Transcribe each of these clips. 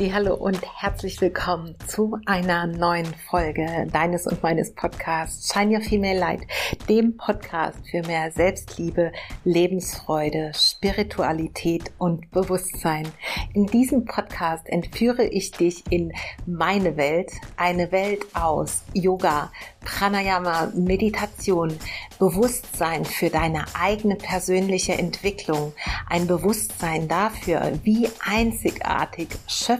Hallo und herzlich willkommen zu einer neuen Folge deines und meines Podcasts Shine Your Female Light, dem Podcast für mehr Selbstliebe, Lebensfreude, Spiritualität und Bewusstsein. In diesem Podcast entführe ich dich in meine Welt, eine Welt aus Yoga, Pranayama, Meditation, Bewusstsein für deine eigene persönliche Entwicklung, ein Bewusstsein dafür, wie einzigartig,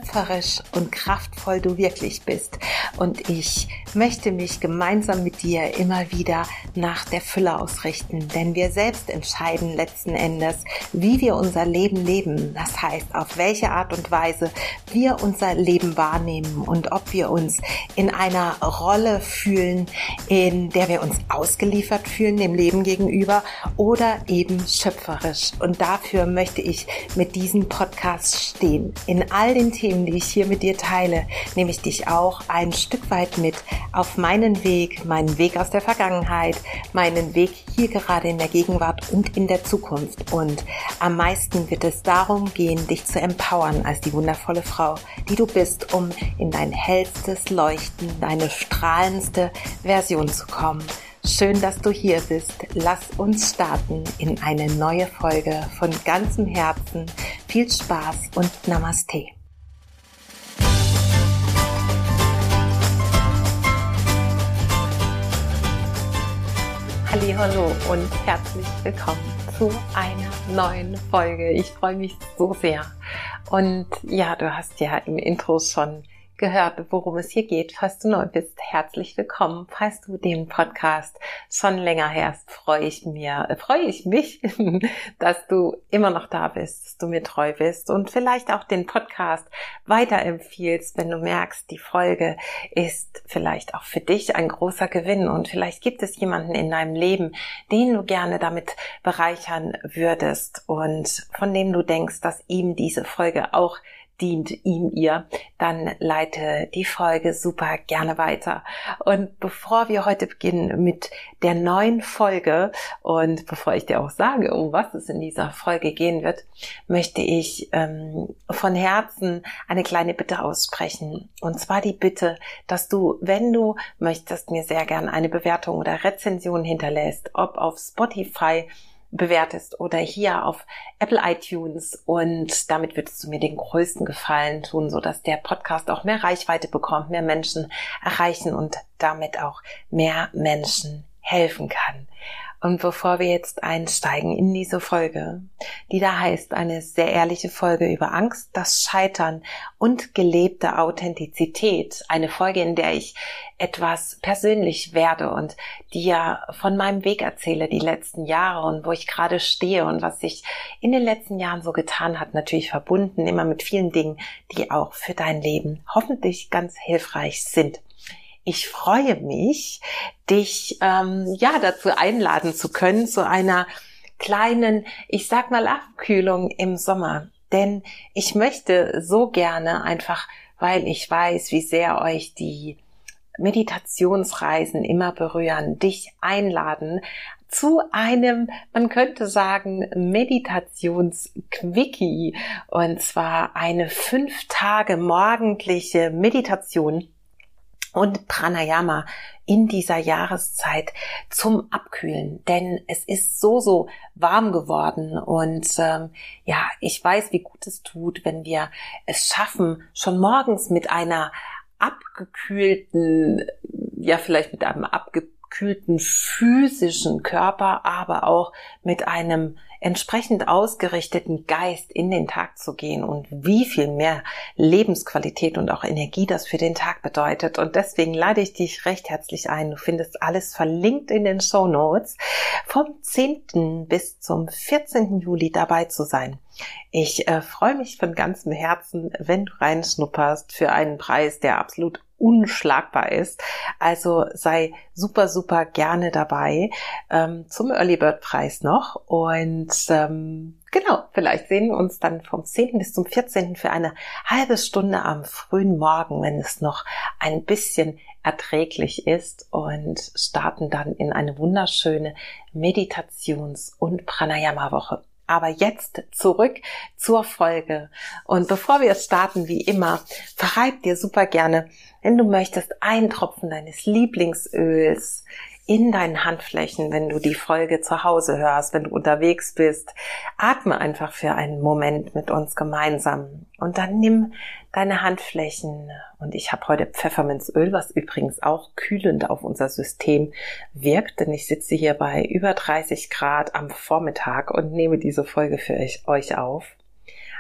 schöpferisch und kraftvoll du wirklich bist. Und ich möchte mich gemeinsam mit dir immer wieder nach der Fülle ausrichten, denn wir selbst entscheiden letzten Endes, wie wir unser Leben leben. Das heißt, auf welche Art und Weise wir unser Leben wahrnehmen und ob wir uns in einer Rolle fühlen, in der wir uns ausgeliefert fühlen dem Leben gegenüber oder eben schöpferisch. Und dafür möchte ich mit diesem Podcast stehen. In all den Themen, die ich hier mit dir teile, nehme ich dich auch ein Stück weit mit auf meinen Weg, meinen Weg aus der Vergangenheit, meinen Weg hier gerade in der Gegenwart und in der Zukunft. Und am meisten wird es darum gehen, dich zu empowern als die wundervolle Frau, die du bist, um in dein hellstes Leuchten, deine strahlendste Version zu kommen. Schön, dass du hier bist. Lass uns starten in eine neue Folge von ganzem Herzen. Viel Spaß und Namaste. Hallo und herzlich willkommen zu einer neuen Folge. Ich freue mich so sehr. Und ja, du hast ja im Intro schon gehört, worum es hier geht. Falls du neu bist, herzlich willkommen. Falls du den Podcast schon länger hörst, freue ich mir, äh, freue ich mich, dass du immer noch da bist, dass du mir treu bist und vielleicht auch den Podcast weiterempfiehlst, wenn du merkst, die Folge ist vielleicht auch für dich ein großer Gewinn und vielleicht gibt es jemanden in deinem Leben, den du gerne damit bereichern würdest und von dem du denkst, dass ihm diese Folge auch dient ihm ihr, dann leite die Folge super gerne weiter. Und bevor wir heute beginnen mit der neuen Folge und bevor ich dir auch sage, um was es in dieser Folge gehen wird, möchte ich ähm, von Herzen eine kleine Bitte aussprechen. Und zwar die Bitte, dass du, wenn du möchtest, mir sehr gern eine Bewertung oder Rezension hinterlässt, ob auf Spotify, bewertest oder hier auf Apple iTunes und damit würdest du mir den größten Gefallen tun, so dass der Podcast auch mehr Reichweite bekommt, mehr Menschen erreichen und damit auch mehr Menschen helfen kann. Und bevor wir jetzt einsteigen in diese Folge, die da heißt eine sehr ehrliche Folge über Angst, das Scheitern und gelebte Authentizität, eine Folge, in der ich etwas persönlich werde und dir von meinem Weg erzähle, die letzten Jahre und wo ich gerade stehe und was sich in den letzten Jahren so getan hat, natürlich verbunden, immer mit vielen Dingen, die auch für dein Leben hoffentlich ganz hilfreich sind. Ich freue mich, dich ähm, ja dazu einladen zu können zu einer kleinen, ich sag mal Abkühlung im Sommer. Denn ich möchte so gerne einfach, weil ich weiß, wie sehr euch die Meditationsreisen immer berühren, dich einladen zu einem, man könnte sagen, Meditationsquickie. Und zwar eine fünf Tage morgendliche Meditation und Pranayama in dieser Jahreszeit zum Abkühlen, denn es ist so so warm geworden und ähm, ja, ich weiß, wie gut es tut, wenn wir es schaffen, schon morgens mit einer abgekühlten, ja vielleicht mit einem abgekühlten physischen Körper, aber auch mit einem entsprechend ausgerichteten Geist in den Tag zu gehen und wie viel mehr Lebensqualität und auch Energie das für den Tag bedeutet. Und deswegen lade ich dich recht herzlich ein. Du findest alles verlinkt in den Show Notes vom 10. bis zum 14. Juli dabei zu sein. Ich äh, freue mich von ganzem Herzen, wenn du reinschnupperst für einen Preis, der absolut unschlagbar ist. Also sei super, super gerne dabei ähm, zum Early Bird Preis noch. Und ähm, genau, vielleicht sehen wir uns dann vom 10. bis zum 14. für eine halbe Stunde am frühen Morgen, wenn es noch ein bisschen erträglich ist und starten dann in eine wunderschöne Meditations- und Pranayama-Woche. Aber jetzt zurück zur Folge. Und bevor wir starten, wie immer, verreib dir super gerne, wenn du möchtest, einen Tropfen deines Lieblingsöls in deinen Handflächen, wenn du die Folge zu Hause hörst, wenn du unterwegs bist. Atme einfach für einen Moment mit uns gemeinsam und dann nimm deine Handflächen und ich habe heute Pfefferminzöl, was übrigens auch kühlend auf unser System wirkt, denn ich sitze hier bei über 30 Grad am Vormittag und nehme diese Folge für euch auf.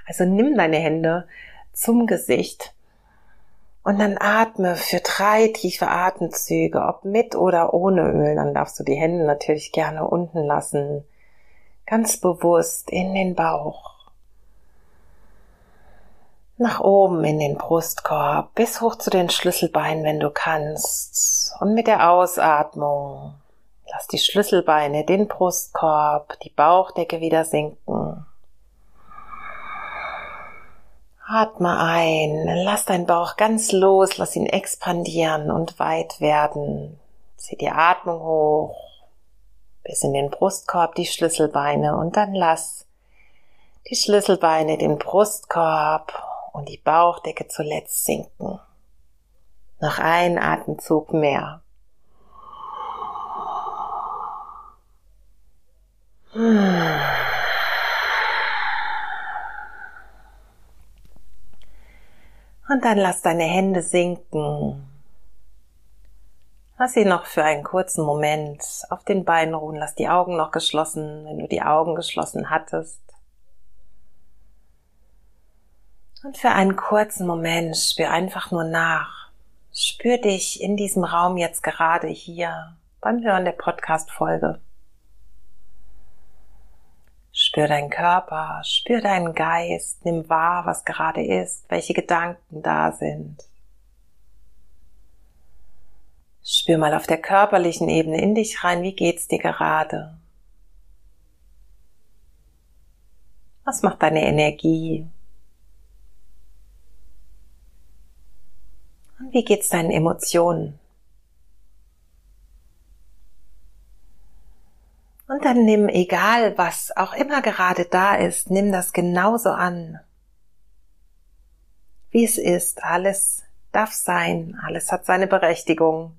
Also nimm deine Hände zum Gesicht und dann atme für drei tiefe Atemzüge, ob mit oder ohne Öl. Dann darfst du die Hände natürlich gerne unten lassen. Ganz bewusst in den Bauch. Nach oben in den Brustkorb, bis hoch zu den Schlüsselbeinen, wenn du kannst. Und mit der Ausatmung lass die Schlüsselbeine, den Brustkorb, die Bauchdecke wieder sinken. Atme ein, lass deinen Bauch ganz los, lass ihn expandieren und weit werden. Zieh die Atmung hoch, bis in den Brustkorb die Schlüsselbeine und dann lass die Schlüsselbeine den Brustkorb und die Bauchdecke zuletzt sinken. Noch ein Atemzug mehr. Und dann lass deine Hände sinken. Lass sie noch für einen kurzen Moment auf den Beinen ruhen. Lass die Augen noch geschlossen, wenn du die Augen geschlossen hattest. Und für einen kurzen Moment spür einfach nur nach. Spür dich in diesem Raum jetzt gerade hier beim Hören der Podcast-Folge. Spür deinen Körper, spür deinen Geist, nimm wahr, was gerade ist, welche Gedanken da sind. Spür mal auf der körperlichen Ebene in dich rein, wie geht's dir gerade? Was macht deine Energie? Und wie geht's deinen Emotionen? Und dann nimm, egal was auch immer gerade da ist, nimm das genauso an. Wie es ist, alles darf sein, alles hat seine Berechtigung.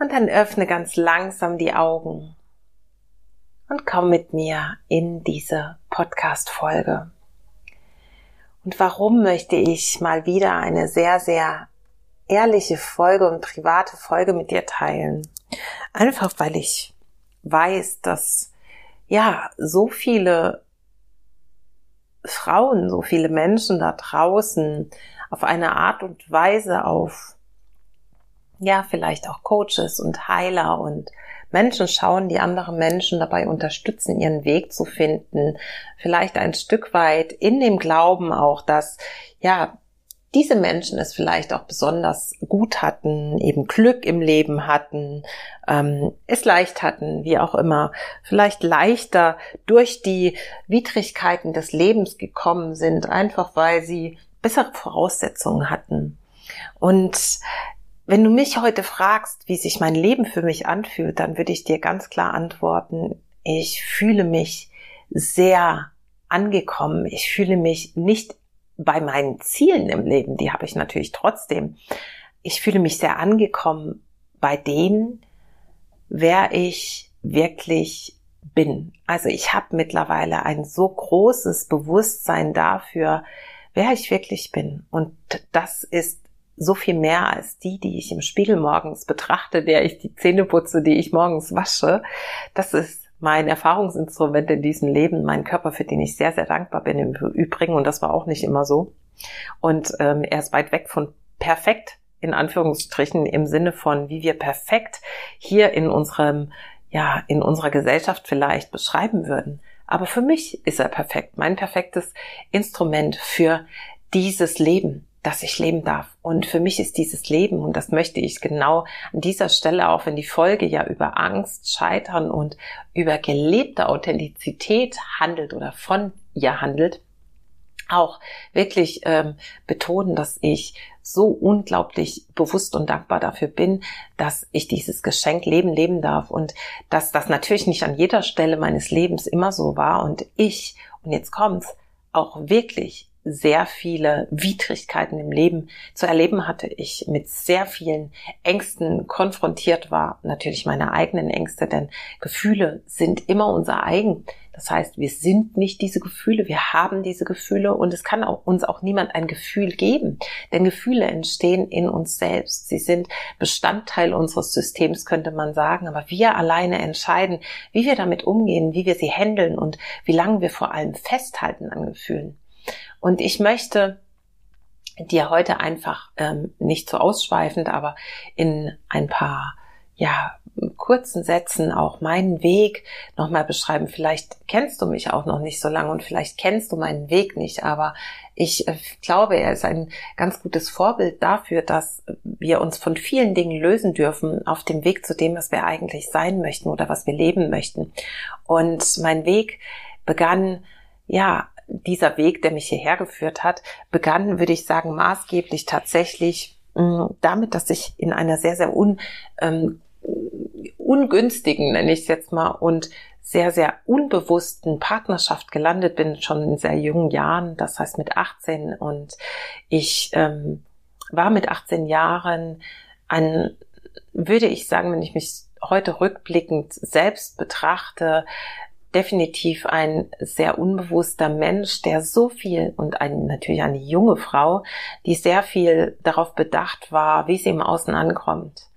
Und dann öffne ganz langsam die Augen und komm mit mir in diese Podcast-Folge. Und warum möchte ich mal wieder eine sehr, sehr ehrliche Folge und private Folge mit dir teilen? Einfach weil ich weiß, dass ja so viele Frauen, so viele Menschen da draußen auf eine Art und Weise auf ja, vielleicht auch Coaches und Heiler und Menschen schauen, die andere Menschen dabei unterstützen, ihren Weg zu finden. Vielleicht ein Stück weit in dem Glauben auch, dass, ja, diese Menschen es vielleicht auch besonders gut hatten, eben Glück im Leben hatten, ähm, es leicht hatten, wie auch immer, vielleicht leichter durch die Widrigkeiten des Lebens gekommen sind, einfach weil sie bessere Voraussetzungen hatten. Und wenn du mich heute fragst, wie sich mein Leben für mich anfühlt, dann würde ich dir ganz klar antworten, ich fühle mich sehr angekommen. Ich fühle mich nicht bei meinen Zielen im Leben, die habe ich natürlich trotzdem. Ich fühle mich sehr angekommen bei denen, wer ich wirklich bin. Also ich habe mittlerweile ein so großes Bewusstsein dafür, wer ich wirklich bin. Und das ist so viel mehr als die, die ich im Spiegel morgens betrachte, der ich die Zähne putze, die ich morgens wasche. Das ist mein Erfahrungsinstrument in diesem Leben, mein Körper, für den ich sehr, sehr dankbar bin im Übrigen. Und das war auch nicht immer so. Und ähm, er ist weit weg von perfekt, in Anführungsstrichen, im Sinne von, wie wir perfekt hier in unserem, ja, in unserer Gesellschaft vielleicht beschreiben würden. Aber für mich ist er perfekt, mein perfektes Instrument für dieses Leben dass ich leben darf. Und für mich ist dieses Leben, und das möchte ich genau an dieser Stelle, auch wenn die Folge ja über Angst, Scheitern und über gelebte Authentizität handelt oder von ihr handelt, auch wirklich ähm, betonen, dass ich so unglaublich bewusst und dankbar dafür bin, dass ich dieses Geschenk Leben leben darf und dass das natürlich nicht an jeder Stelle meines Lebens immer so war und ich, und jetzt kommt's, auch wirklich sehr viele Widrigkeiten im Leben zu erleben hatte, ich mit sehr vielen Ängsten konfrontiert war, natürlich meine eigenen Ängste, denn Gefühle sind immer unser eigen. Das heißt, wir sind nicht diese Gefühle, wir haben diese Gefühle und es kann auch, uns auch niemand ein Gefühl geben, denn Gefühle entstehen in uns selbst. Sie sind Bestandteil unseres Systems, könnte man sagen, aber wir alleine entscheiden, wie wir damit umgehen, wie wir sie handeln und wie lange wir vor allem festhalten an Gefühlen. Und ich möchte dir heute einfach ähm, nicht so ausschweifend, aber in ein paar ja kurzen Sätzen auch meinen Weg nochmal beschreiben. Vielleicht kennst du mich auch noch nicht so lange und vielleicht kennst du meinen Weg nicht, aber ich äh, glaube, er ist ein ganz gutes Vorbild dafür, dass wir uns von vielen Dingen lösen dürfen auf dem Weg zu dem, was wir eigentlich sein möchten oder was wir leben möchten. Und mein Weg begann ja dieser Weg, der mich hierher geführt hat, begann, würde ich sagen, maßgeblich tatsächlich mh, mm, damit, dass ich in einer sehr, sehr un, ähm, ungünstigen, nenne ich es jetzt mal, und sehr, sehr unbewussten Partnerschaft gelandet bin, schon in sehr jungen Jahren, das heißt mit 18. Und ich ähm, war mit 18 Jahren ein, würde ich sagen, wenn ich mich heute rückblickend selbst betrachte, definitiv ein sehr unbewusster Mensch, der so viel und ein, natürlich eine junge Frau, die sehr viel darauf bedacht war, wie sie im Außen ankommt.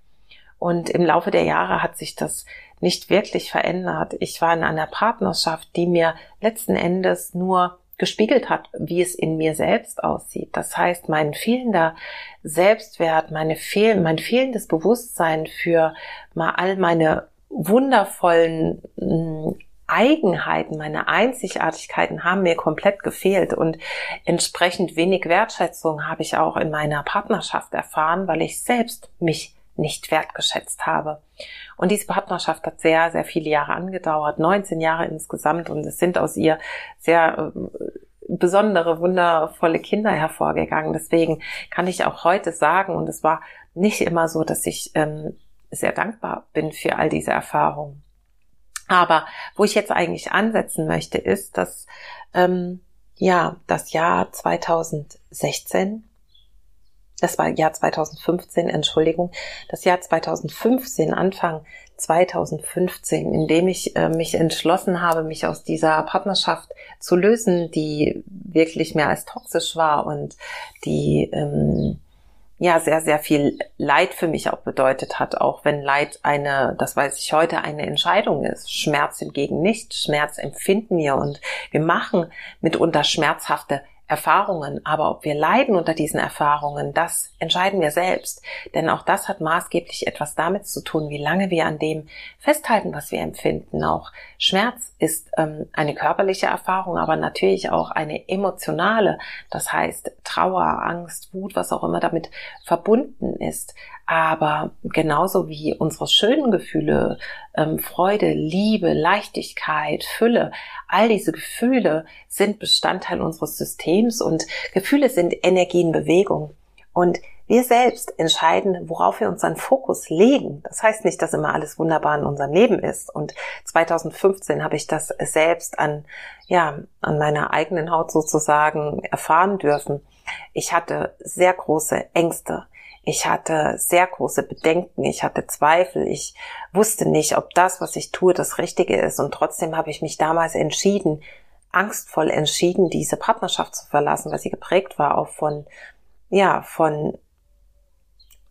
Und im Laufe der Jahre hat sich das nicht wirklich verändert. Ich war in einer Partnerschaft, die mir letzten Endes nur gespiegelt hat, wie es in mir selbst aussieht. Das heißt, mein fehlender Selbstwert, meine fehl mein fehlendes Bewusstsein für mal all meine wundervollen hm, Eigenheiten, meine Einzigartigkeiten haben mir komplett gefehlt und entsprechend wenig Wertschätzung habe ich auch in meiner Partnerschaft erfahren, weil ich selbst mich nicht wertgeschätzt habe. Und diese Partnerschaft hat sehr, sehr viele Jahre angedauert, 19 Jahre insgesamt und es sind aus ihr sehr äh, besondere, wundervolle Kinder hervorgegangen. Deswegen kann ich auch heute sagen, und es war nicht immer so, dass ich ähm, sehr dankbar bin für all diese Erfahrungen. Aber wo ich jetzt eigentlich ansetzen möchte, ist, dass ähm, ja das Jahr 2016, das war Jahr 2015, Entschuldigung, das Jahr 2015, Anfang 2015, in dem ich äh, mich entschlossen habe, mich aus dieser Partnerschaft zu lösen, die wirklich mehr als toxisch war und die ähm, ja sehr, sehr viel Leid für mich auch bedeutet hat, auch wenn Leid eine, das weiß ich heute, eine Entscheidung ist. Schmerz hingegen nicht. Schmerz empfinden wir und wir machen mitunter schmerzhafte Erfahrungen, aber ob wir leiden unter diesen Erfahrungen, das entscheiden wir selbst. Denn auch das hat maßgeblich etwas damit zu tun, wie lange wir an dem festhalten, was wir empfinden. Auch Schmerz ist ähm, eine körperliche Erfahrung, aber natürlich auch eine emotionale. Das heißt Trauer, Angst, Wut, was auch immer damit verbunden ist. Aber genauso wie unsere schönen Gefühle, ähm, Freude, Liebe, Leichtigkeit, Fülle, all diese Gefühle sind Bestandteil unseres Systems und Gefühle sind Energie in Bewegung. Und wir selbst entscheiden, worauf wir unseren Fokus legen. Das heißt nicht, dass immer alles wunderbar in unserem Leben ist. Und 2015 habe ich das selbst an, ja, an meiner eigenen Haut sozusagen erfahren dürfen. Ich hatte sehr große Ängste. Ich hatte sehr große Bedenken, ich hatte Zweifel, ich wusste nicht, ob das, was ich tue, das Richtige ist. Und trotzdem habe ich mich damals entschieden, angstvoll entschieden, diese Partnerschaft zu verlassen, weil sie geprägt war auch von, ja, von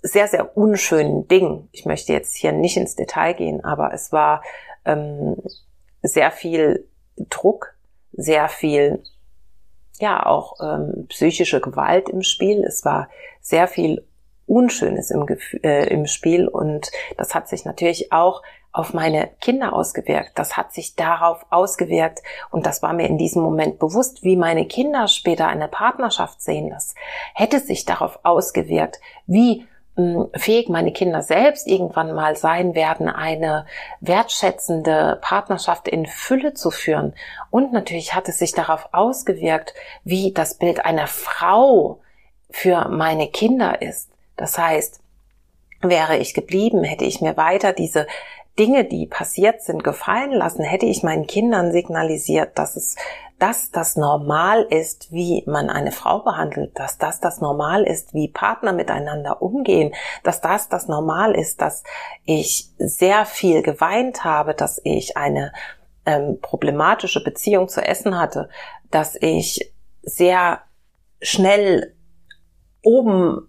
sehr, sehr unschönen Dingen. Ich möchte jetzt hier nicht ins Detail gehen, aber es war ähm, sehr viel Druck, sehr viel, ja, auch ähm, psychische Gewalt im Spiel. Es war sehr viel Unschönes im, äh, im Spiel und das hat sich natürlich auch auf meine Kinder ausgewirkt. Das hat sich darauf ausgewirkt und das war mir in diesem Moment bewusst, wie meine Kinder später eine Partnerschaft sehen. Das hätte sich darauf ausgewirkt, wie fähig meine Kinder selbst irgendwann mal sein werden, eine wertschätzende Partnerschaft in Fülle zu führen. Und natürlich hat es sich darauf ausgewirkt, wie das Bild einer Frau für meine Kinder ist. Das heißt, wäre ich geblieben, hätte ich mir weiter diese Dinge, die passiert sind, gefallen lassen, hätte ich meinen Kindern signalisiert, dass es dass das normal ist, wie man eine Frau behandelt, dass das das normal ist, wie Partner miteinander umgehen, dass das das normal ist, dass ich sehr viel geweint habe, dass ich eine ähm, problematische Beziehung zu Essen hatte, dass ich sehr schnell oben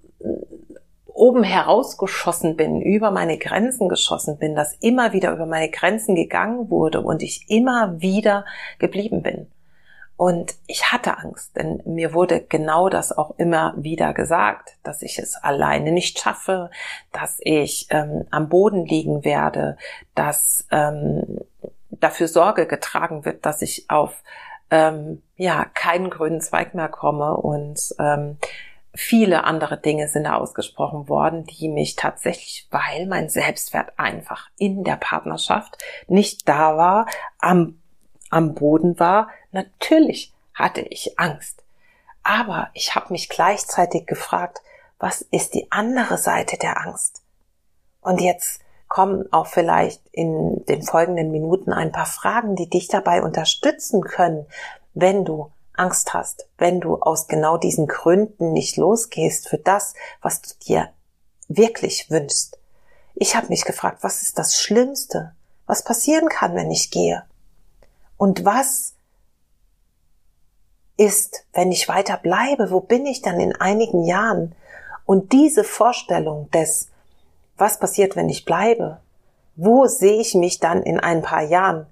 oben herausgeschossen bin, über meine Grenzen geschossen bin, dass immer wieder über meine Grenzen gegangen wurde und ich immer wieder geblieben bin. Und ich hatte Angst, denn mir wurde genau das auch immer wieder gesagt, dass ich es alleine nicht schaffe, dass ich ähm, am Boden liegen werde, dass ähm, dafür Sorge getragen wird, dass ich auf ähm, ja keinen grünen Zweig mehr komme und ähm, viele andere Dinge sind da ausgesprochen worden, die mich tatsächlich, weil mein Selbstwert einfach in der Partnerschaft nicht da war, am am Boden war, natürlich hatte ich Angst. Aber ich habe mich gleichzeitig gefragt, was ist die andere Seite der Angst? Und jetzt kommen auch vielleicht in den folgenden Minuten ein paar Fragen, die dich dabei unterstützen können, wenn du Angst hast, wenn du aus genau diesen Gründen nicht losgehst für das, was du dir wirklich wünschst. Ich habe mich gefragt, was ist das Schlimmste, was passieren kann, wenn ich gehe? Und was ist, wenn ich weiter bleibe? Wo bin ich dann in einigen Jahren? Und diese Vorstellung des, was passiert, wenn ich bleibe? Wo sehe ich mich dann in ein paar Jahren?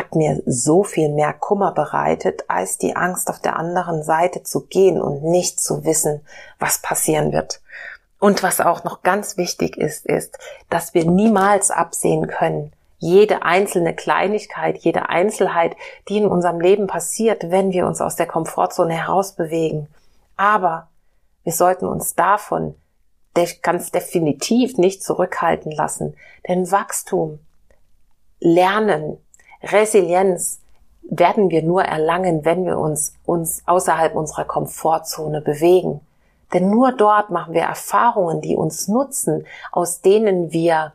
Hat mir so viel mehr Kummer bereitet, als die Angst auf der anderen Seite zu gehen und nicht zu wissen, was passieren wird. Und was auch noch ganz wichtig ist, ist, dass wir niemals absehen können, jede einzelne Kleinigkeit, jede Einzelheit, die in unserem Leben passiert, wenn wir uns aus der Komfortzone herausbewegen. Aber wir sollten uns davon ganz definitiv nicht zurückhalten lassen. Denn Wachstum, Lernen, Resilienz werden wir nur erlangen, wenn wir uns, uns außerhalb unserer Komfortzone bewegen. Denn nur dort machen wir Erfahrungen, die uns nutzen, aus denen wir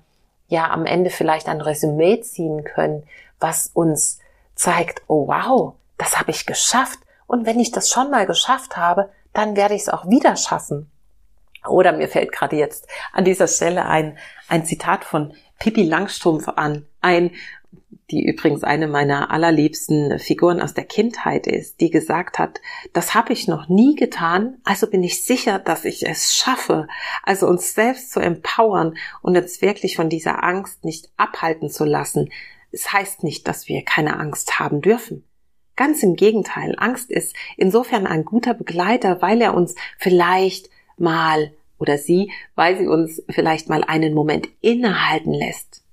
ja am Ende vielleicht ein Resümee ziehen können, was uns zeigt, oh wow, das habe ich geschafft. Und wenn ich das schon mal geschafft habe, dann werde ich es auch wieder schaffen. Oder mir fällt gerade jetzt an dieser Stelle ein, ein Zitat von Pippi Langstrumpf an, ein die übrigens eine meiner allerliebsten Figuren aus der Kindheit ist, die gesagt hat, das habe ich noch nie getan, also bin ich sicher, dass ich es schaffe. Also uns selbst zu empowern und uns wirklich von dieser Angst nicht abhalten zu lassen. Es heißt nicht, dass wir keine Angst haben dürfen. Ganz im Gegenteil, Angst ist insofern ein guter Begleiter, weil er uns vielleicht mal oder sie, weil sie uns vielleicht mal einen Moment innehalten lässt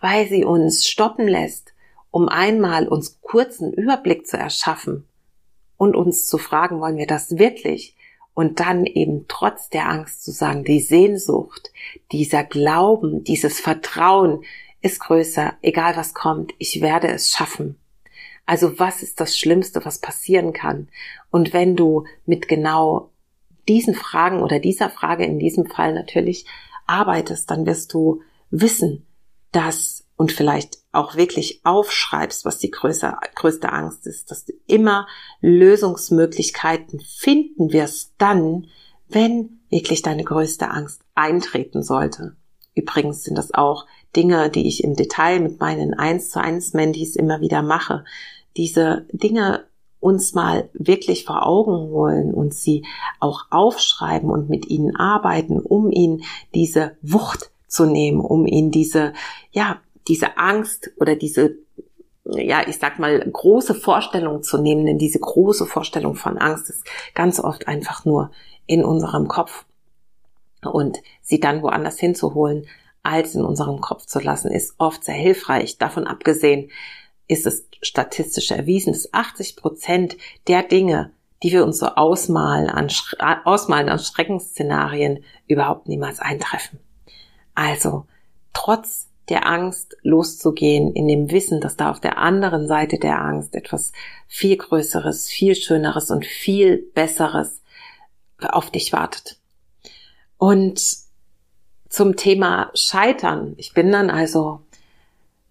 weil sie uns stoppen lässt, um einmal uns kurzen Überblick zu erschaffen und uns zu fragen, wollen wir das wirklich? Und dann eben trotz der Angst zu sagen, die Sehnsucht, dieser Glauben, dieses Vertrauen ist größer, egal was kommt, ich werde es schaffen. Also was ist das Schlimmste, was passieren kann? Und wenn du mit genau diesen Fragen oder dieser Frage in diesem Fall natürlich arbeitest, dann wirst du wissen, das und vielleicht auch wirklich aufschreibst, was die größte, größte Angst ist, dass du immer Lösungsmöglichkeiten finden wirst dann, wenn wirklich deine größte Angst eintreten sollte. Übrigens sind das auch Dinge, die ich im Detail mit meinen 1 zu 1 Mentees immer wieder mache. Diese Dinge uns mal wirklich vor Augen holen und sie auch aufschreiben und mit ihnen arbeiten, um ihnen diese Wucht zu nehmen, um ihnen diese, ja, diese Angst oder diese, ja, ich sag mal, große Vorstellung zu nehmen, denn diese große Vorstellung von Angst ist ganz oft einfach nur in unserem Kopf. Und sie dann woanders hinzuholen, als in unserem Kopf zu lassen, ist oft sehr hilfreich. Davon abgesehen ist es statistisch erwiesen, dass 80 Prozent der Dinge, die wir uns so ausmalen an, ausmalen an Schreckensszenarien, überhaupt niemals eintreffen. Also, trotz der Angst loszugehen, in dem Wissen, dass da auf der anderen Seite der Angst etwas viel Größeres, viel Schöneres und viel Besseres auf dich wartet. Und zum Thema Scheitern. Ich bin dann also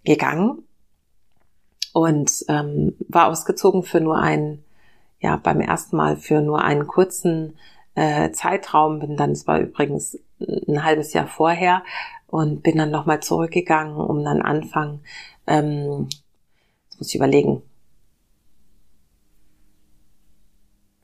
gegangen und ähm, war ausgezogen für nur einen, ja, beim ersten Mal für nur einen kurzen äh, Zeitraum. Bin dann, es war übrigens ein halbes Jahr vorher und bin dann nochmal zurückgegangen, um dann Anfang, ähm, jetzt muss ich überlegen,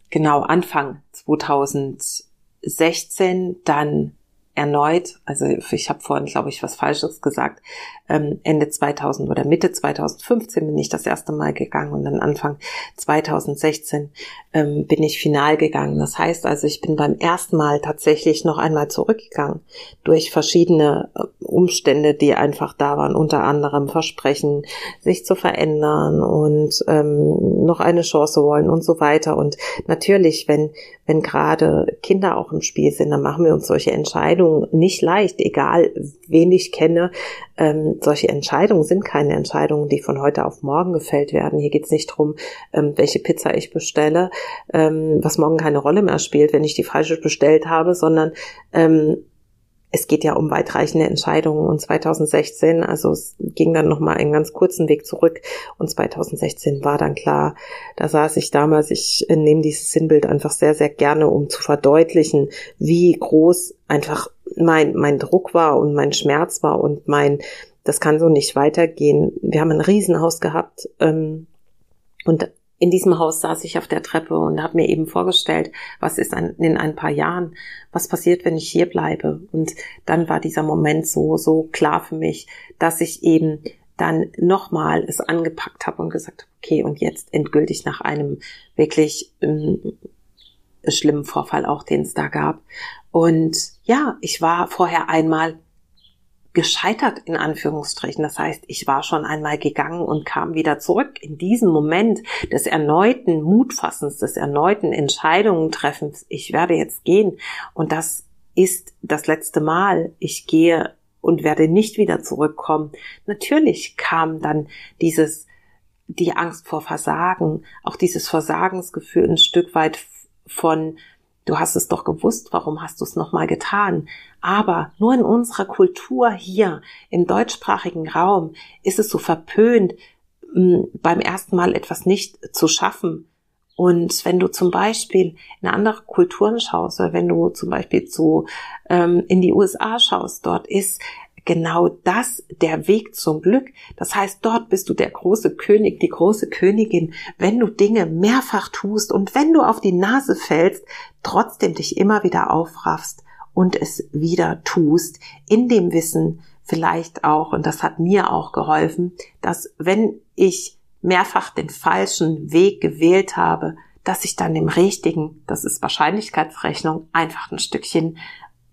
genau Anfang 2016 dann erneut, also ich habe vorhin, glaube ich, was Falsches gesagt, ähm, Ende 2000 oder Mitte 2015 bin ich das erste Mal gegangen und dann Anfang 2016 ähm, bin ich final gegangen. Das heißt also, ich bin beim ersten Mal tatsächlich noch einmal zurückgegangen durch verschiedene äh, Umstände, die einfach da waren, unter anderem Versprechen, sich zu verändern und ähm, noch eine Chance wollen und so weiter. Und natürlich, wenn, wenn gerade Kinder auch im Spiel sind, dann machen wir uns solche Entscheidungen nicht leicht, egal wen ich kenne, ähm, solche Entscheidungen sind keine Entscheidungen, die von heute auf morgen gefällt werden. Hier geht es nicht drum, ähm, welche Pizza ich bestelle, ähm, was morgen keine Rolle mehr spielt, wenn ich die falsche bestellt habe, sondern ähm, es geht ja um weitreichende Entscheidungen. Und 2016, also es ging dann nochmal einen ganz kurzen Weg zurück. Und 2016 war dann klar, da saß ich damals, ich nehme dieses Sinnbild einfach sehr, sehr gerne, um zu verdeutlichen, wie groß einfach mein, mein Druck war und mein Schmerz war. Und mein, das kann so nicht weitergehen. Wir haben ein Riesenhaus gehabt ähm, und in diesem Haus saß ich auf der Treppe und habe mir eben vorgestellt, was ist in ein paar Jahren, was passiert, wenn ich hier bleibe. Und dann war dieser Moment so, so klar für mich, dass ich eben dann nochmal es angepackt habe und gesagt okay, und jetzt endgültig nach einem wirklich ähm, schlimmen Vorfall auch, den es da gab. Und ja, ich war vorher einmal gescheitert in Anführungsstrichen. Das heißt, ich war schon einmal gegangen und kam wieder zurück. In diesem Moment des erneuten Mutfassens, des erneuten Entscheidungen treffens, ich werde jetzt gehen und das ist das letzte Mal. Ich gehe und werde nicht wieder zurückkommen. Natürlich kam dann dieses, die Angst vor Versagen, auch dieses Versagensgefühl ein Stück weit von Du hast es doch gewusst, warum hast du es nochmal getan? Aber nur in unserer Kultur hier im deutschsprachigen Raum ist es so verpönt, beim ersten Mal etwas nicht zu schaffen. Und wenn du zum Beispiel in andere Kulturen schaust, oder wenn du zum Beispiel zu ähm, in die USA schaust, dort ist genau das der Weg zum Glück. Das heißt, dort bist du der große König, die große Königin, wenn du Dinge mehrfach tust und wenn du auf die Nase fällst, trotzdem dich immer wieder aufraffst und es wieder tust, in dem Wissen vielleicht auch, und das hat mir auch geholfen, dass wenn ich mehrfach den falschen Weg gewählt habe, dass ich dann dem richtigen, das ist Wahrscheinlichkeitsrechnung, einfach ein Stückchen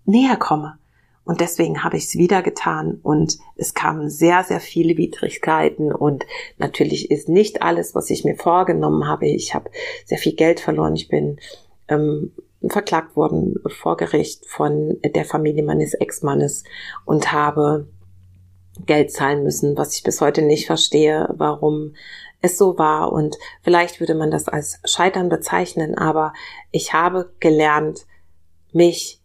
näher komme. Und deswegen habe ich es wieder getan und es kamen sehr, sehr viele Widrigkeiten und natürlich ist nicht alles, was ich mir vorgenommen habe. Ich habe sehr viel Geld verloren. Ich bin ähm, verklagt worden vor Gericht von der Familie meines Ex-Mannes und habe Geld zahlen müssen, was ich bis heute nicht verstehe, warum es so war. Und vielleicht würde man das als Scheitern bezeichnen, aber ich habe gelernt, mich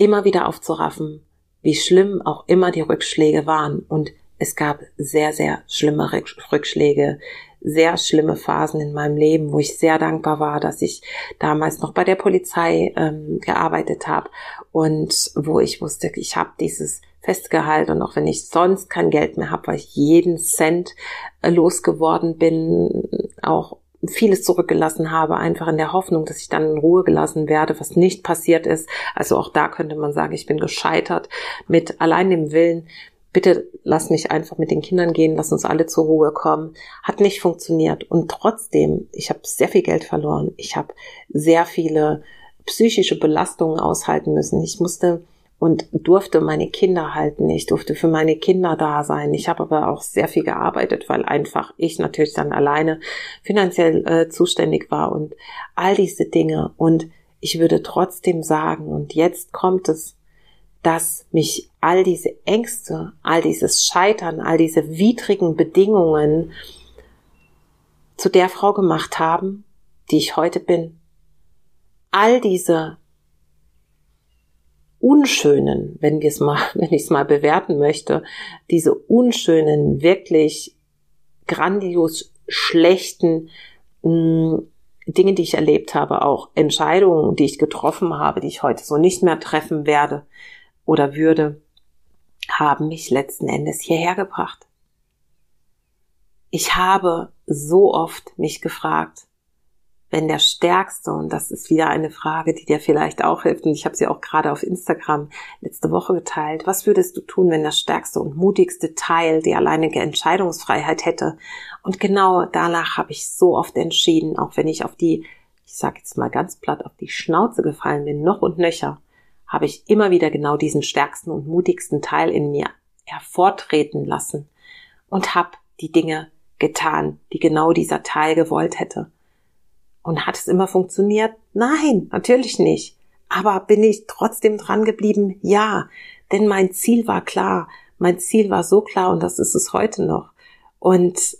immer wieder aufzuraffen, wie schlimm auch immer die Rückschläge waren. Und es gab sehr, sehr schlimme Rückschläge, sehr schlimme Phasen in meinem Leben, wo ich sehr dankbar war, dass ich damals noch bei der Polizei ähm, gearbeitet habe und wo ich wusste, ich habe dieses Festgehalt und auch wenn ich sonst kein Geld mehr habe, weil ich jeden Cent äh, losgeworden bin, auch vieles zurückgelassen habe, einfach in der Hoffnung, dass ich dann in Ruhe gelassen werde, was nicht passiert ist. Also auch da könnte man sagen, ich bin gescheitert mit allein dem Willen, bitte lass mich einfach mit den Kindern gehen, lass uns alle zur Ruhe kommen. Hat nicht funktioniert. Und trotzdem, ich habe sehr viel Geld verloren. Ich habe sehr viele psychische Belastungen aushalten müssen. Ich musste und durfte meine Kinder halten. Ich durfte für meine Kinder da sein. Ich habe aber auch sehr viel gearbeitet, weil einfach ich natürlich dann alleine finanziell äh, zuständig war und all diese Dinge. Und ich würde trotzdem sagen, und jetzt kommt es, dass mich all diese Ängste, all dieses Scheitern, all diese widrigen Bedingungen zu der Frau gemacht haben, die ich heute bin. All diese unschönen, wenn wir es mal, wenn ich es mal bewerten möchte, diese unschönen, wirklich grandios schlechten mh, mm, Dinge, die ich erlebt habe, auch Entscheidungen, die ich getroffen habe, die ich heute so nicht mehr treffen werde oder würde, haben mich letzten Endes hierher gebracht. Ich habe so oft mich gefragt, wenn der Stärkste, und das ist wieder eine Frage, die dir vielleicht auch hilft, und ich habe sie auch gerade auf Instagram letzte Woche geteilt, was würdest du tun, wenn der stärkste und mutigste Teil die alleinige Entscheidungsfreiheit hätte? Und genau danach habe ich so oft entschieden, auch wenn ich auf die, ich sage jetzt mal ganz platt, auf die Schnauze gefallen bin, noch und nöcher, habe ich immer wieder genau diesen stärksten und mutigsten Teil in mir hervortreten lassen und habe die Dinge getan, die genau dieser Teil gewollt hätte. Und hat es immer funktioniert? Nein, natürlich nicht. Aber bin ich trotzdem dran geblieben? Ja, denn mein Ziel war klar. Mein Ziel war so klar und das ist es heute noch. Und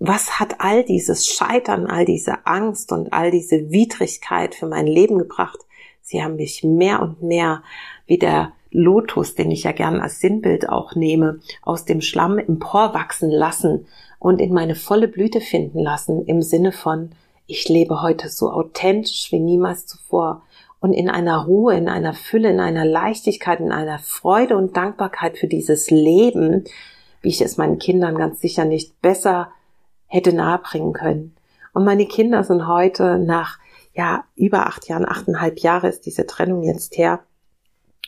was hat all dieses Scheitern, all diese Angst und all diese Widrigkeit für mein Leben gebracht? Sie haben mich mehr und mehr wie der Lotus, den ich ja gern als Sinnbild auch nehme, aus dem Schlamm emporwachsen lassen und in meine volle Blüte finden lassen im Sinne von, ich lebe heute so authentisch wie niemals zuvor und in einer Ruhe, in einer Fülle, in einer Leichtigkeit, in einer Freude und Dankbarkeit für dieses Leben, wie ich es meinen Kindern ganz sicher nicht besser hätte nahebringen können. Und meine Kinder sind heute nach ja über acht Jahren, achteinhalb Jahre ist diese Trennung jetzt her.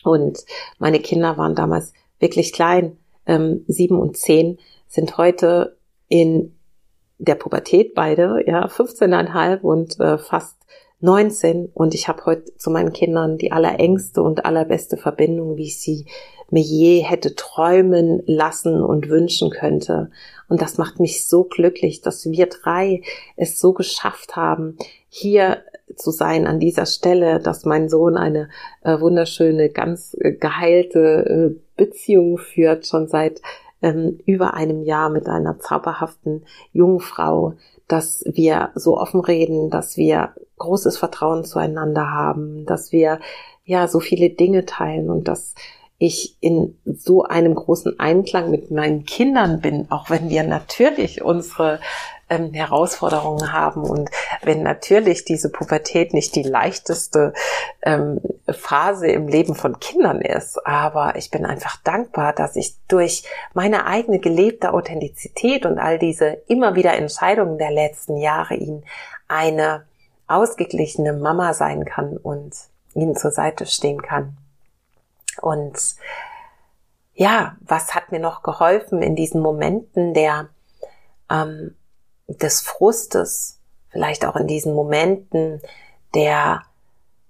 Und meine Kinder waren damals wirklich klein, ähm, sieben und zehn, sind heute in der Pubertät beide, ja, 15,5 und äh, fast 19 und ich habe heute zu meinen Kindern die allerengste und allerbeste Verbindung, wie ich sie mir je hätte träumen lassen und wünschen könnte. Und das macht mich so glücklich, dass wir drei es so geschafft haben, hier zu sein an dieser Stelle, dass mein Sohn eine äh, wunderschöne, ganz äh, geheilte äh, Beziehung führt, schon seit ähm, über einem Jahr mit einer zauberhaften Jungfrau, dass wir so offen reden, dass wir großes Vertrauen zueinander haben, dass wir ja so viele Dinge teilen und dass ich in so einem großen Einklang mit meinen Kindern bin, auch wenn wir natürlich unsere ähm, Herausforderungen haben und wenn natürlich diese Pubertät nicht die leichteste ähm, Phase im Leben von Kindern ist, aber ich bin einfach dankbar, dass ich durch meine eigene gelebte Authentizität und all diese immer wieder Entscheidungen der letzten Jahre ihnen eine ausgeglichene Mama sein kann und ihnen zur Seite stehen kann. Und ja, was hat mir noch geholfen in diesen Momenten der ähm, des Frustes, vielleicht auch in diesen Momenten der,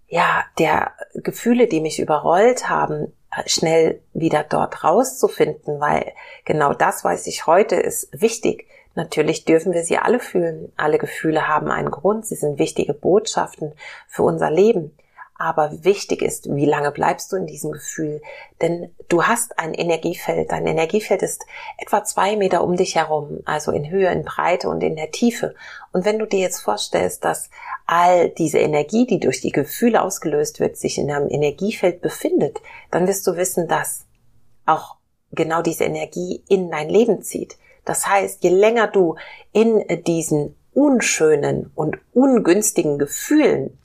ja, der Gefühle, die mich überrollt haben, schnell wieder dort rauszufinden, weil genau das weiß ich heute ist wichtig. Natürlich dürfen wir sie alle fühlen. Alle Gefühle haben einen Grund. Sie sind wichtige Botschaften für unser Leben. Aber wichtig ist, wie lange bleibst du in diesem Gefühl? Denn du hast ein Energiefeld. Dein Energiefeld ist etwa zwei Meter um dich herum, also in Höhe, in Breite und in der Tiefe. Und wenn du dir jetzt vorstellst, dass all diese Energie, die durch die Gefühle ausgelöst wird, sich in deinem Energiefeld befindet, dann wirst du wissen, dass auch genau diese Energie in dein Leben zieht. Das heißt, je länger du in diesen unschönen und ungünstigen Gefühlen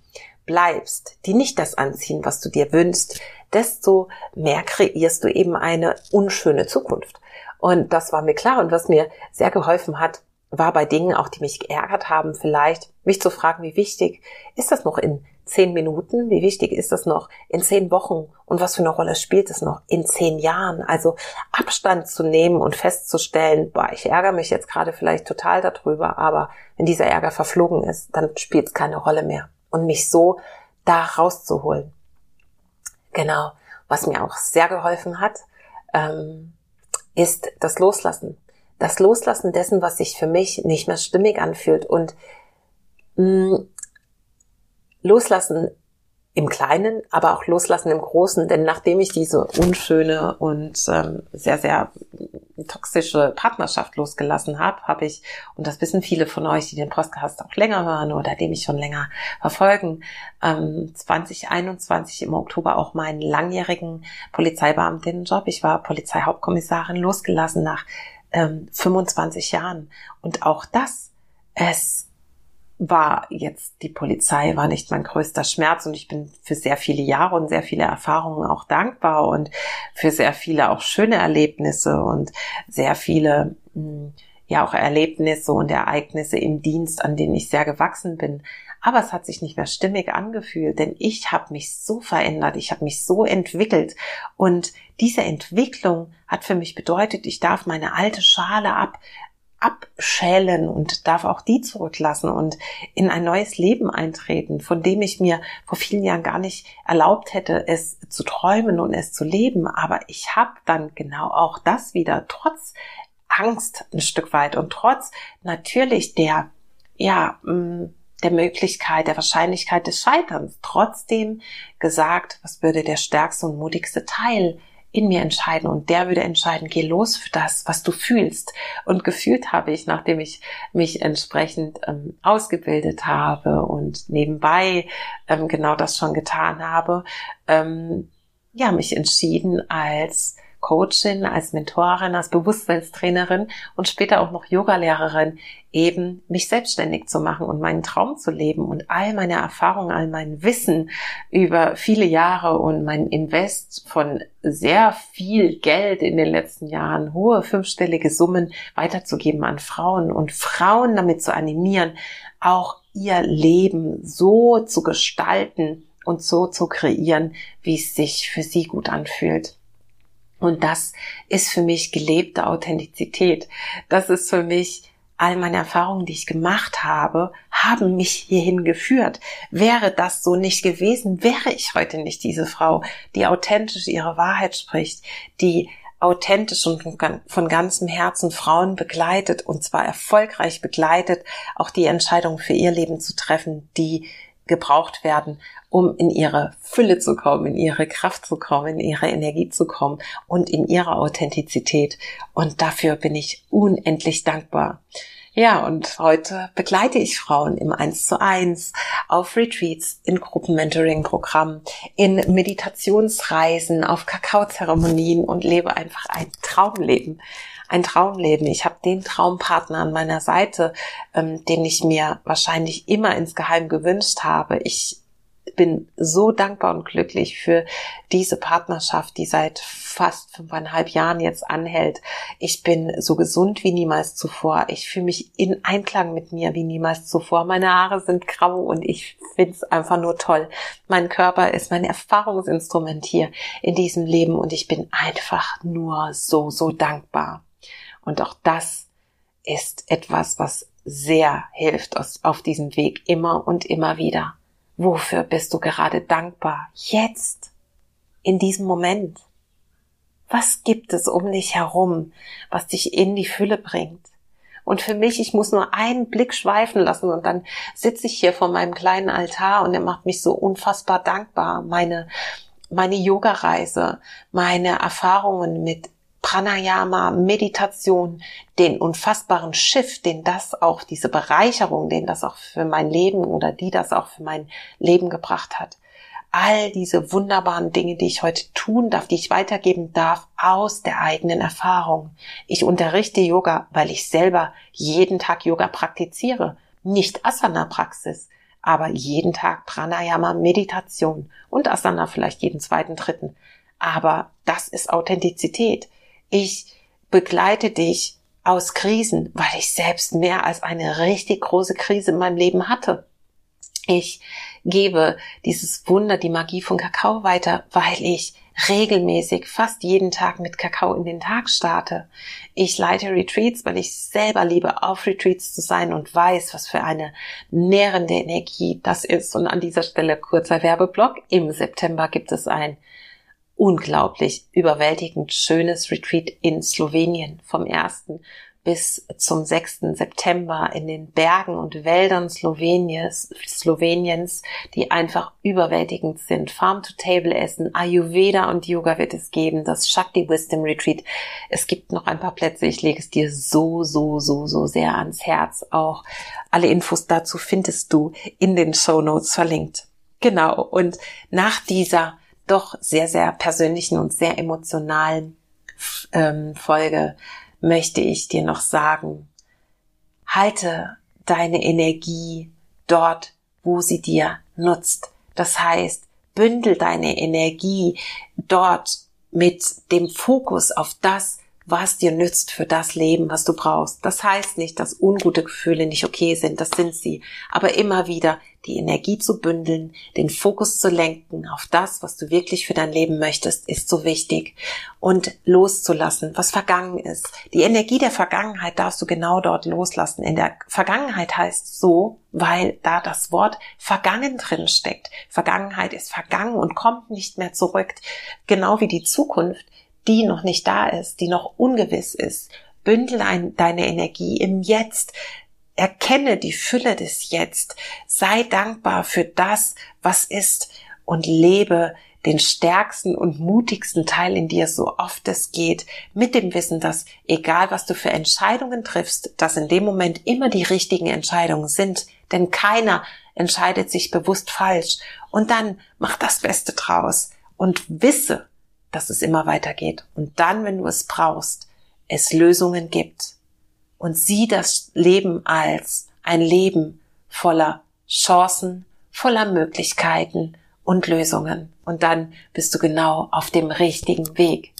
bleibst, die nicht das anziehen, was du dir wünschst, desto mehr kreierst du eben eine unschöne Zukunft. Und das war mir klar. Und was mir sehr geholfen hat, war bei Dingen auch, die mich geärgert haben, vielleicht mich zu fragen, wie wichtig ist das noch in zehn Minuten? Wie wichtig ist das noch in zehn Wochen? Und was für eine Rolle spielt es noch in zehn Jahren? Also Abstand zu nehmen und festzustellen, boah, ich ärgere mich jetzt gerade vielleicht total darüber, aber wenn dieser Ärger verflogen ist, dann spielt es keine Rolle mehr und mich so da rauszuholen. Genau. Was mir auch sehr geholfen hat, ähm, ist das Loslassen. Das Loslassen dessen, was sich für mich nicht mehr stimmig anfühlt und mh, mm, Loslassen im Kleinen, aber auch loslassen im Großen. Denn nachdem ich diese unschöne und ähm, sehr, sehr toxische Partnerschaft losgelassen habe, habe ich, und das wissen viele von euch, die den Podcast auch länger hören oder den mich schon länger verfolgen, ähm, 2021 im Oktober auch meinen langjährigen Polizeibeamtinnenjob. Ich war Polizeihauptkommissarin losgelassen nach ähm, 25 Jahren. Und auch das, es war jetzt die Polizei, war nicht mein größter Schmerz und ich bin für sehr viele Jahre und sehr viele Erfahrungen auch dankbar und für sehr viele auch schöne Erlebnisse und sehr viele, hm, ja auch Erlebnisse und Ereignisse im Dienst, an denen ich sehr gewachsen bin. Aber es hat sich nicht mehr stimmig angefühlt, denn ich habe mich so verändert, ich habe mich so entwickelt und diese Entwicklung hat für mich bedeutet, ich darf meine alte Schale ab, abschälen und darf auch die zurücklassen und in ein neues Leben eintreten, von dem ich mir vor vielen Jahren gar nicht erlaubt hätte, es zu träumen und es zu leben. Aber ich habe dann genau auch das wieder, trotz Angst ein Stück weit und trotz natürlich der, ja, mm, der Möglichkeit, der Wahrscheinlichkeit des Scheiterns, trotzdem gesagt, was würde der stärkste und mutigste Teil in mir entscheiden und der würde entscheiden, geh los für das, was du fühlst. Und gefühlt habe ich, nachdem ich mich entsprechend ähm, ausgebildet habe und nebenbei ähm, genau das schon getan habe, ähm, ja, mich entschieden als Coachin, als Mentorin, als Bewusstseinstrainerin und später auch noch Yogalehrerin eben mich selbstständig zu machen und meinen Traum zu leben und all meine Erfahrungen, all mein Wissen über viele Jahre und mein Invest von sehr viel Geld in den letzten Jahren, hohe fünfstellige Summen weiterzugeben an Frauen und Frauen damit zu animieren, auch ihr Leben so zu gestalten und so zu kreieren, wie es sich für sie gut anfühlt. Und das ist für mich gelebte Authentizität. Das ist für mich all meine Erfahrungen, die ich gemacht habe, haben mich hierhin geführt. Wäre das so nicht gewesen, wäre ich heute nicht diese Frau, die authentisch ihre Wahrheit spricht, die authentisch und von ganzem Herzen Frauen begleitet und zwar erfolgreich begleitet, auch die Entscheidung für ihr Leben zu treffen, die gebraucht werden, um in ihre Fülle zu kommen, in ihre Kraft zu kommen, in ihre Energie zu kommen und in ihre Authentizität. Und dafür bin ich unendlich dankbar. Ja, und heute begleite ich Frauen im 1 zu 1 auf Retreats, in Gruppenmentoring-Programmen, in Meditationsreisen, auf Kakaozeremonien und lebe einfach ein Traumleben ein Traumleben. Ich habe den Traumpartner an meiner Seite, ähm, den ich mir wahrscheinlich immer insgeheim gewünscht habe. Ich bin so dankbar und glücklich für diese Partnerschaft, die seit fast fünfeinhalb Jahren jetzt anhält. Ich bin so gesund wie niemals zuvor. Ich fühle mich in Einklang mit mir wie niemals zuvor. Meine Haare sind grau und ich finde es einfach nur toll. Mein Körper ist mein Erfahrungsinstrument hier in diesem Leben und ich bin einfach nur so, so dankbar. Und auch das ist etwas, was sehr hilft auf diesem Weg immer und immer wieder. Wofür bist du gerade dankbar? Jetzt, in diesem Moment. Was gibt es um dich herum, was dich in die Fülle bringt? Und für mich, ich muss nur einen Blick schweifen lassen und dann sitze ich hier vor meinem kleinen Altar und er macht mich so unfassbar dankbar. Meine, meine Yoga-Reise, meine Erfahrungen mit Pranayama, Meditation, den unfassbaren Shift, den das auch, diese Bereicherung, den das auch für mein Leben oder die das auch für mein Leben gebracht hat. All diese wunderbaren Dinge, die ich heute tun darf, die ich weitergeben darf aus der eigenen Erfahrung. Ich unterrichte Yoga, weil ich selber jeden Tag Yoga praktiziere. Nicht Asana-Praxis, aber jeden Tag Pranayama, Meditation und Asana vielleicht jeden zweiten, dritten. Aber das ist Authentizität. Ich begleite dich aus Krisen, weil ich selbst mehr als eine richtig große Krise in meinem Leben hatte. Ich gebe dieses Wunder, die Magie von Kakao weiter, weil ich regelmäßig fast jeden Tag mit Kakao in den Tag starte. Ich leite Retreats, weil ich selber liebe, auf Retreats zu sein und weiß, was für eine nährende Energie das ist. Und an dieser Stelle kurzer Werbeblock. Im September gibt es ein unglaublich überwältigend schönes Retreat in Slowenien vom 1. bis zum 6. September in den Bergen und Wäldern Sloweniens, Sloweniens, die einfach überwältigend sind. Farm-to-Table-Essen, Ayurveda und Yoga wird es geben, das Shakti Wisdom Retreat. Es gibt noch ein paar Plätze. Ich lege es dir so, so, so, so sehr ans Herz. Auch alle Infos dazu findest du in den Show Notes verlinkt. Genau. Und nach dieser doch sehr, sehr persönlichen und sehr emotionalen ähm, Folge möchte ich dir noch sagen, halte deine Energie dort, wo sie dir nutzt. Das heißt, bündel deine Energie dort mit dem Fokus auf das, was dir nützt für das Leben, was du brauchst. Das heißt nicht, dass ungute Gefühle nicht okay sind, das sind sie. Aber immer wieder die Energie zu bündeln, den Fokus zu lenken auf das, was du wirklich für dein Leben möchtest, ist so wichtig. Und loszulassen, was vergangen ist. Die Energie der Vergangenheit darfst du genau dort loslassen. In der Vergangenheit heißt so, weil da das Wort vergangen drin steckt. Vergangenheit ist vergangen und kommt nicht mehr zurück. Genau wie die Zukunft die noch nicht da ist, die noch ungewiss ist. Bündel ein, deine Energie im Jetzt. Erkenne die Fülle des Jetzt. Sei dankbar für das, was ist und lebe den stärksten und mutigsten Teil in dir, so oft es geht, mit dem Wissen, dass egal was du für Entscheidungen triffst, dass in dem Moment immer die richtigen Entscheidungen sind, denn keiner entscheidet sich bewusst falsch. Und dann mach das Beste draus und wisse, dass es immer weitergeht. Und dann, wenn du es brauchst, es Lösungen gibt. Und sieh das Leben als ein Leben voller Chancen, voller Möglichkeiten und Lösungen. Und dann bist du genau auf dem richtigen Weg.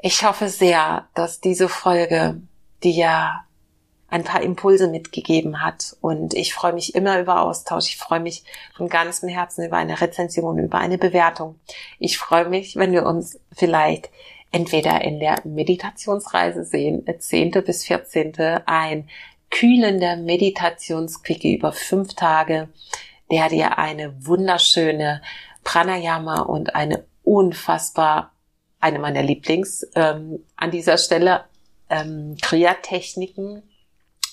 Ich hoffe sehr, dass diese Folge dir ein paar Impulse mitgegeben hat. Und ich freue mich immer über Austausch. Ich freue mich von ganzem Herzen über eine Rezension, über eine Bewertung. Ich freue mich, wenn wir uns vielleicht entweder in der Meditationsreise sehen, 10. bis 14. ein kühlender Meditationsquickie über fünf Tage, der dir eine wunderschöne Pranayama und eine unfassbar, eine meiner Lieblings ähm, an dieser Stelle, ähm, Kriya-Techniken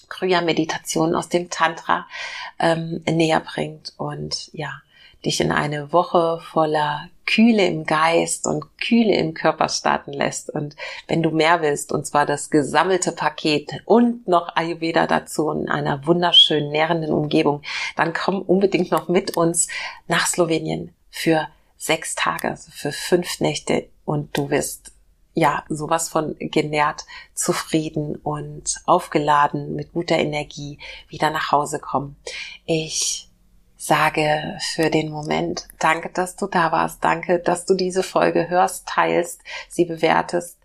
Kriya-Meditation aus dem Tantra ähm, näher bringt und ja, dich in eine Woche voller Kühle im Geist und Kühle im Körper starten lässt. Und wenn du mehr willst, und zwar das gesammelte Paket und noch Ayurveda dazu in einer wunderschönen, nährenden Umgebung, dann komm unbedingt noch mit uns nach Slowenien für sechs Tage, also für fünf Nächte und du wirst ja, sowas von genährt, zufrieden und aufgeladen mit guter Energie wieder nach Hause kommen. Ich sage für den Moment, danke, dass du da warst, danke, dass du diese Folge hörst, teilst, sie bewertest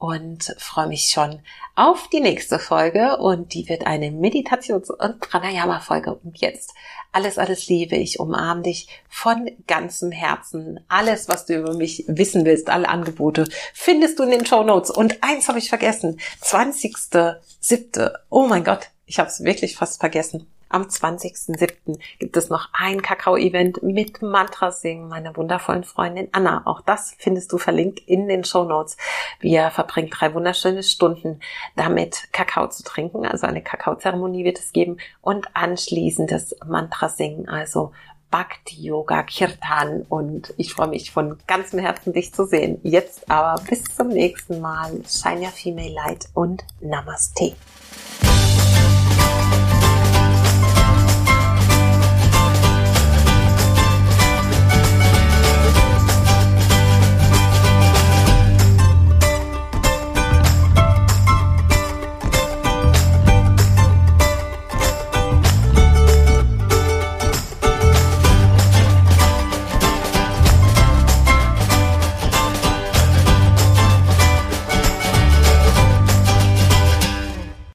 und freue mich schon auf die nächste Folge und die wird eine Meditations- und Pranayama-Folge. Und jetzt alles, alles Liebe. Ich umarme dich von ganzem Herzen. Alles, was du über mich wissen willst, alle Angebote, findest du in den Show Notes. Und eins habe ich vergessen. 20.07. Oh mein Gott, ich habe es wirklich fast vergessen. Am 20.07. gibt es noch ein Kakao-Event mit Mantra singen meiner wundervollen Freundin Anna. Auch das findest du verlinkt in den Show Notes. Wir verbringen drei wunderschöne Stunden damit, Kakao zu trinken. Also eine Kakaozeremonie wird es geben und anschließend das Mantra singen. Also Bhakti Yoga Kirtan und ich freue mich von ganzem Herzen dich zu sehen. Jetzt aber bis zum nächsten Mal. Shine your Female Light und Namaste.